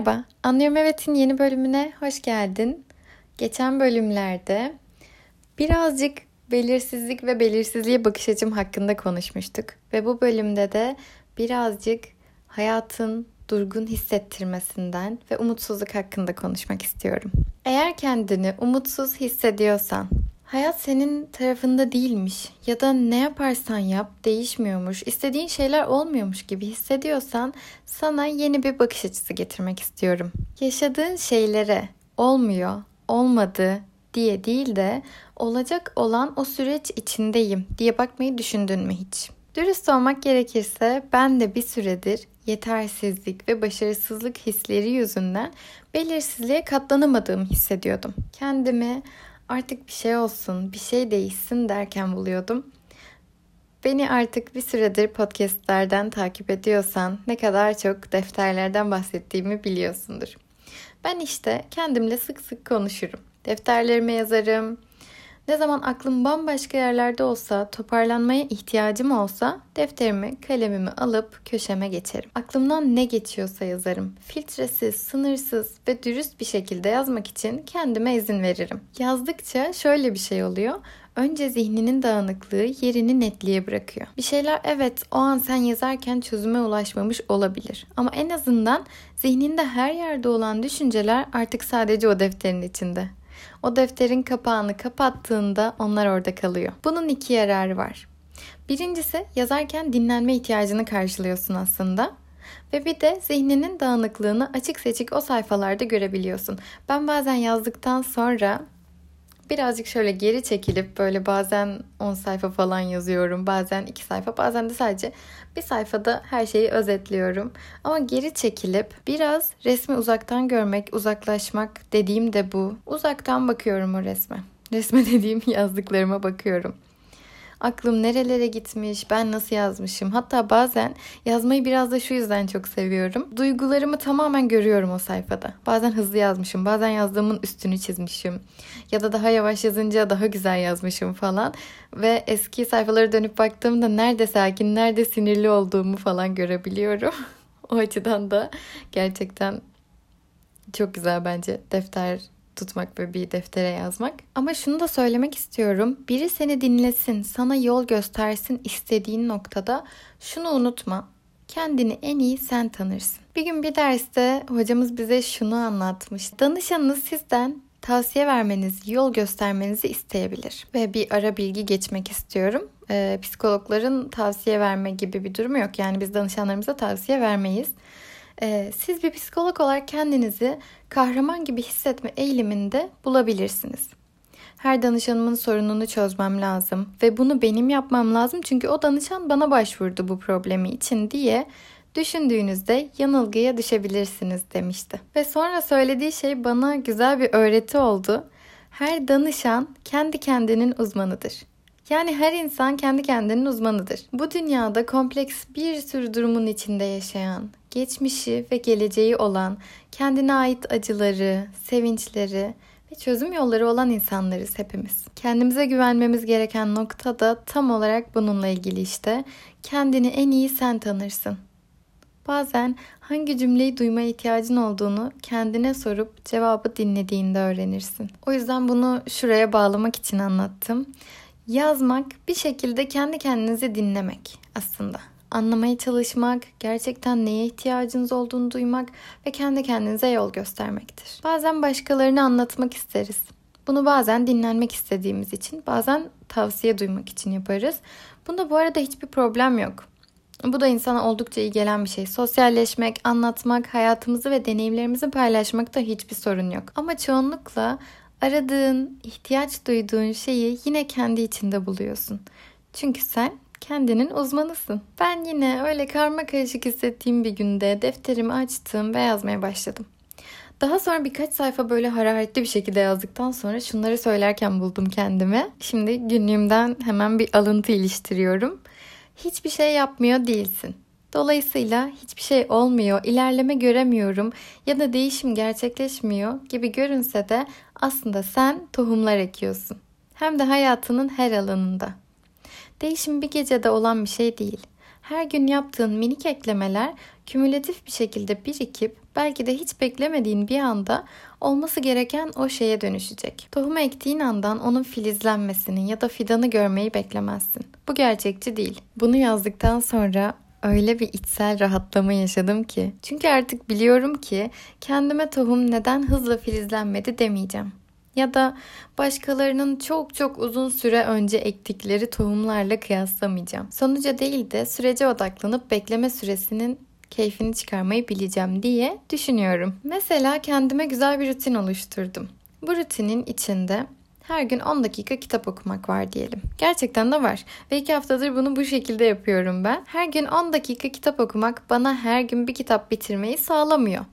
Merhaba, Anlıyorum Evet'in yeni bölümüne hoş geldin. Geçen bölümlerde birazcık belirsizlik ve belirsizliğe bakış açım hakkında konuşmuştuk. Ve bu bölümde de birazcık hayatın durgun hissettirmesinden ve umutsuzluk hakkında konuşmak istiyorum. Eğer kendini umutsuz hissediyorsan, hayat senin tarafında değilmiş ya da ne yaparsan yap değişmiyormuş, istediğin şeyler olmuyormuş gibi hissediyorsan sana yeni bir bakış açısı getirmek istiyorum. Yaşadığın şeylere olmuyor, olmadı diye değil de olacak olan o süreç içindeyim diye bakmayı düşündün mü hiç? Dürüst olmak gerekirse ben de bir süredir yetersizlik ve başarısızlık hisleri yüzünden belirsizliğe katlanamadığımı hissediyordum. Kendimi artık bir şey olsun, bir şey değişsin derken buluyordum. Beni artık bir süredir podcastlerden takip ediyorsan ne kadar çok defterlerden bahsettiğimi biliyorsundur. Ben işte kendimle sık sık konuşurum. Defterlerime yazarım, ne zaman aklım bambaşka yerlerde olsa, toparlanmaya ihtiyacım olsa defterimi, kalemimi alıp köşeme geçerim. Aklımdan ne geçiyorsa yazarım. Filtresiz, sınırsız ve dürüst bir şekilde yazmak için kendime izin veririm. Yazdıkça şöyle bir şey oluyor. Önce zihninin dağınıklığı yerini netliğe bırakıyor. Bir şeyler evet o an sen yazarken çözüme ulaşmamış olabilir. Ama en azından zihninde her yerde olan düşünceler artık sadece o defterin içinde. O defterin kapağını kapattığında onlar orada kalıyor. Bunun iki yararı var. Birincisi yazarken dinlenme ihtiyacını karşılıyorsun aslında. Ve bir de zihninin dağınıklığını açık seçik o sayfalarda görebiliyorsun. Ben bazen yazdıktan sonra birazcık şöyle geri çekilip böyle bazen 10 sayfa falan yazıyorum. Bazen 2 sayfa bazen de sadece bir sayfada her şeyi özetliyorum. Ama geri çekilip biraz resmi uzaktan görmek, uzaklaşmak dediğim de bu. Uzaktan bakıyorum o resme. Resme dediğim yazdıklarıma bakıyorum. Aklım nerelere gitmiş, ben nasıl yazmışım. Hatta bazen yazmayı biraz da şu yüzden çok seviyorum. Duygularımı tamamen görüyorum o sayfada. Bazen hızlı yazmışım, bazen yazdığımın üstünü çizmişim. Ya da daha yavaş yazınca daha güzel yazmışım falan. Ve eski sayfalara dönüp baktığımda nerede sakin, nerede sinirli olduğumu falan görebiliyorum. o açıdan da gerçekten çok güzel bence defter tutmak ve bir deftere yazmak. Ama şunu da söylemek istiyorum. Biri seni dinlesin, sana yol göstersin istediğin noktada şunu unutma. Kendini en iyi sen tanırsın. Bir gün bir derste hocamız bize şunu anlatmış. Danışanınız sizden tavsiye vermeniz, yol göstermenizi isteyebilir. Ve bir ara bilgi geçmek istiyorum. Ee, psikologların tavsiye verme gibi bir durumu yok. Yani biz danışanlarımıza tavsiye vermeyiz. Ee, siz bir psikolog olarak kendinizi kahraman gibi hissetme eğiliminde bulabilirsiniz. Her danışanımın sorununu çözmem lazım ve bunu benim yapmam lazım çünkü o danışan bana başvurdu bu problemi için diye düşündüğünüzde yanılgıya düşebilirsiniz demişti. Ve sonra söylediği şey bana güzel bir öğreti oldu. Her danışan kendi kendinin uzmanıdır. Yani her insan kendi kendinin uzmanıdır. Bu dünyada kompleks bir sürü durumun içinde yaşayan, geçmişi ve geleceği olan, kendine ait acıları, sevinçleri ve çözüm yolları olan insanlarız hepimiz. Kendimize güvenmemiz gereken nokta da tam olarak bununla ilgili işte. Kendini en iyi sen tanırsın. Bazen hangi cümleyi duymaya ihtiyacın olduğunu kendine sorup cevabı dinlediğinde öğrenirsin. O yüzden bunu şuraya bağlamak için anlattım. Yazmak bir şekilde kendi kendinizi dinlemek aslında anlamaya çalışmak, gerçekten neye ihtiyacınız olduğunu duymak ve kendi kendinize yol göstermektir. Bazen başkalarını anlatmak isteriz. Bunu bazen dinlenmek istediğimiz için, bazen tavsiye duymak için yaparız. Bunda bu arada hiçbir problem yok. Bu da insana oldukça iyi gelen bir şey. Sosyalleşmek, anlatmak, hayatımızı ve deneyimlerimizi paylaşmakta hiçbir sorun yok. Ama çoğunlukla aradığın, ihtiyaç duyduğun şeyi yine kendi içinde buluyorsun. Çünkü sen kendinin uzmanısın. Ben yine öyle karma karışık hissettiğim bir günde defterimi açtım ve yazmaya başladım. Daha sonra birkaç sayfa böyle hararetli bir şekilde yazdıktan sonra şunları söylerken buldum kendimi. Şimdi günlüğümden hemen bir alıntı iliştiriyorum. Hiçbir şey yapmıyor değilsin. Dolayısıyla hiçbir şey olmuyor, ilerleme göremiyorum ya da değişim gerçekleşmiyor gibi görünse de aslında sen tohumlar ekiyorsun. Hem de hayatının her alanında. Değişim bir gecede olan bir şey değil. Her gün yaptığın minik eklemeler kümülatif bir şekilde birikip belki de hiç beklemediğin bir anda olması gereken o şeye dönüşecek. Tohumu ektiğin andan onun filizlenmesini ya da fidanı görmeyi beklemezsin. Bu gerçekçi değil. Bunu yazdıktan sonra öyle bir içsel rahatlama yaşadım ki. Çünkü artık biliyorum ki kendime tohum neden hızla filizlenmedi demeyeceğim. Ya da başkalarının çok çok uzun süre önce ektikleri tohumlarla kıyaslamayacağım. Sonuca değil de sürece odaklanıp bekleme süresinin keyfini çıkarmayı bileceğim diye düşünüyorum. Mesela kendime güzel bir rutin oluşturdum. Bu rutinin içinde her gün 10 dakika kitap okumak var diyelim. Gerçekten de var. Ve 2 haftadır bunu bu şekilde yapıyorum ben. Her gün 10 dakika kitap okumak bana her gün bir kitap bitirmeyi sağlamıyor.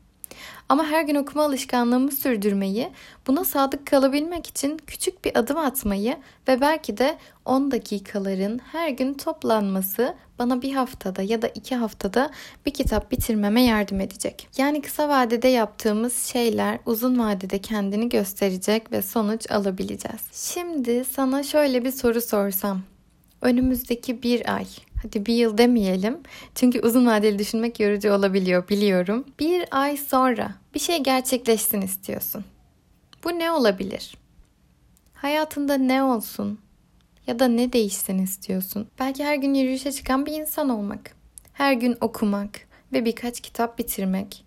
Ama her gün okuma alışkanlığımı sürdürmeyi, buna sadık kalabilmek için küçük bir adım atmayı ve belki de 10 dakikaların her gün toplanması bana bir haftada ya da iki haftada bir kitap bitirmeme yardım edecek. Yani kısa vadede yaptığımız şeyler uzun vadede kendini gösterecek ve sonuç alabileceğiz. Şimdi sana şöyle bir soru sorsam. Önümüzdeki bir ay Hadi bir yıl demeyelim. Çünkü uzun vadeli düşünmek yorucu olabiliyor biliyorum. Bir ay sonra bir şey gerçekleşsin istiyorsun. Bu ne olabilir? Hayatında ne olsun? Ya da ne değişsin istiyorsun? Belki her gün yürüyüşe çıkan bir insan olmak. Her gün okumak ve birkaç kitap bitirmek.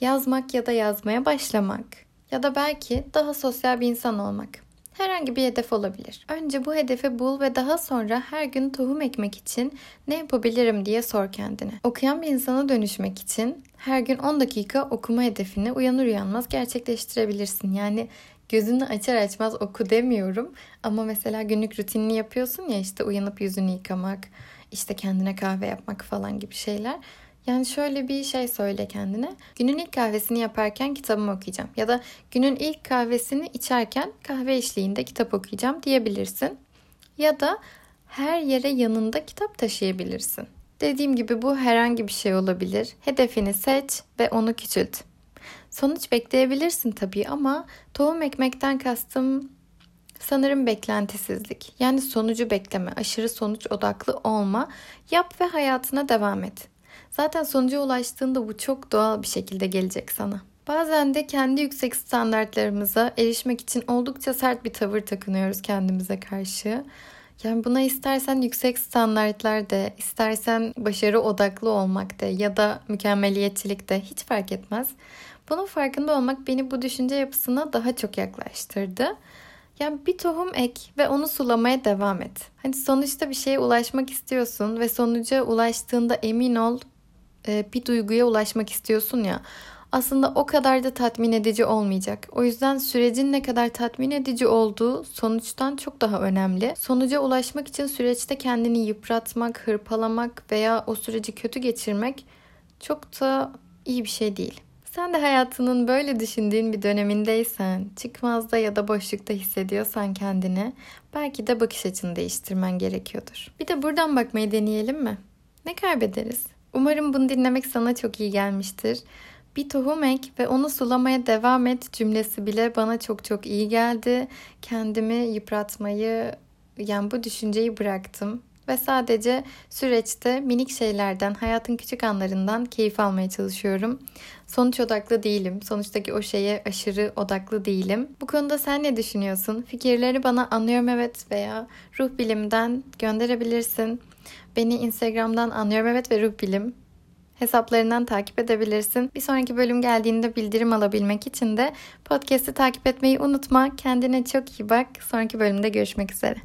Yazmak ya da yazmaya başlamak. Ya da belki daha sosyal bir insan olmak. Herhangi bir hedef olabilir. Önce bu hedefi bul ve daha sonra her gün tohum ekmek için ne yapabilirim diye sor kendine. Okuyan bir insana dönüşmek için her gün 10 dakika okuma hedefini uyanır uyanmaz gerçekleştirebilirsin. Yani gözünü açar açmaz oku demiyorum ama mesela günlük rutinini yapıyorsun ya işte uyanıp yüzünü yıkamak, işte kendine kahve yapmak falan gibi şeyler. Yani şöyle bir şey söyle kendine. Günün ilk kahvesini yaparken kitabımı okuyacağım. Ya da günün ilk kahvesini içerken kahve eşliğinde kitap okuyacağım diyebilirsin. Ya da her yere yanında kitap taşıyabilirsin. Dediğim gibi bu herhangi bir şey olabilir. Hedefini seç ve onu küçült. Sonuç bekleyebilirsin tabii ama tohum ekmekten kastım sanırım beklentisizlik. Yani sonucu bekleme, aşırı sonuç odaklı olma. Yap ve hayatına devam et. Zaten sonuca ulaştığında bu çok doğal bir şekilde gelecek sana. Bazen de kendi yüksek standartlarımıza erişmek için oldukça sert bir tavır takınıyoruz kendimize karşı. Yani buna istersen yüksek standartlar de, istersen başarı odaklı olmak de ya da mükemmeliyetçilik de hiç fark etmez. Bunun farkında olmak beni bu düşünce yapısına daha çok yaklaştırdı. Yani bir tohum ek ve onu sulamaya devam et. Hani sonuçta bir şeye ulaşmak istiyorsun ve sonuca ulaştığında emin ol bir duyguya ulaşmak istiyorsun ya aslında o kadar da tatmin edici olmayacak. O yüzden sürecin ne kadar tatmin edici olduğu sonuçtan çok daha önemli. Sonuca ulaşmak için süreçte kendini yıpratmak, hırpalamak veya o süreci kötü geçirmek çok da iyi bir şey değil. Sen de hayatının böyle düşündüğün bir dönemindeysen, çıkmazda ya da boşlukta hissediyorsan kendini, belki de bakış açını değiştirmen gerekiyordur. Bir de buradan bakmayı deneyelim mi? Ne kaybederiz? Umarım bunu dinlemek sana çok iyi gelmiştir. Bir tohum ek ve onu sulamaya devam et cümlesi bile bana çok çok iyi geldi. Kendimi yıpratmayı, yani bu düşünceyi bıraktım ve sadece süreçte minik şeylerden, hayatın küçük anlarından keyif almaya çalışıyorum. Sonuç odaklı değilim. Sonuçtaki o şeye aşırı odaklı değilim. Bu konuda sen ne düşünüyorsun? Fikirleri bana anlıyorum evet veya ruh bilimden gönderebilirsin. Beni Instagram'dan anlıyorum evet ve ruh bilim hesaplarından takip edebilirsin. Bir sonraki bölüm geldiğinde bildirim alabilmek için de podcast'i takip etmeyi unutma. Kendine çok iyi bak. Sonraki bölümde görüşmek üzere.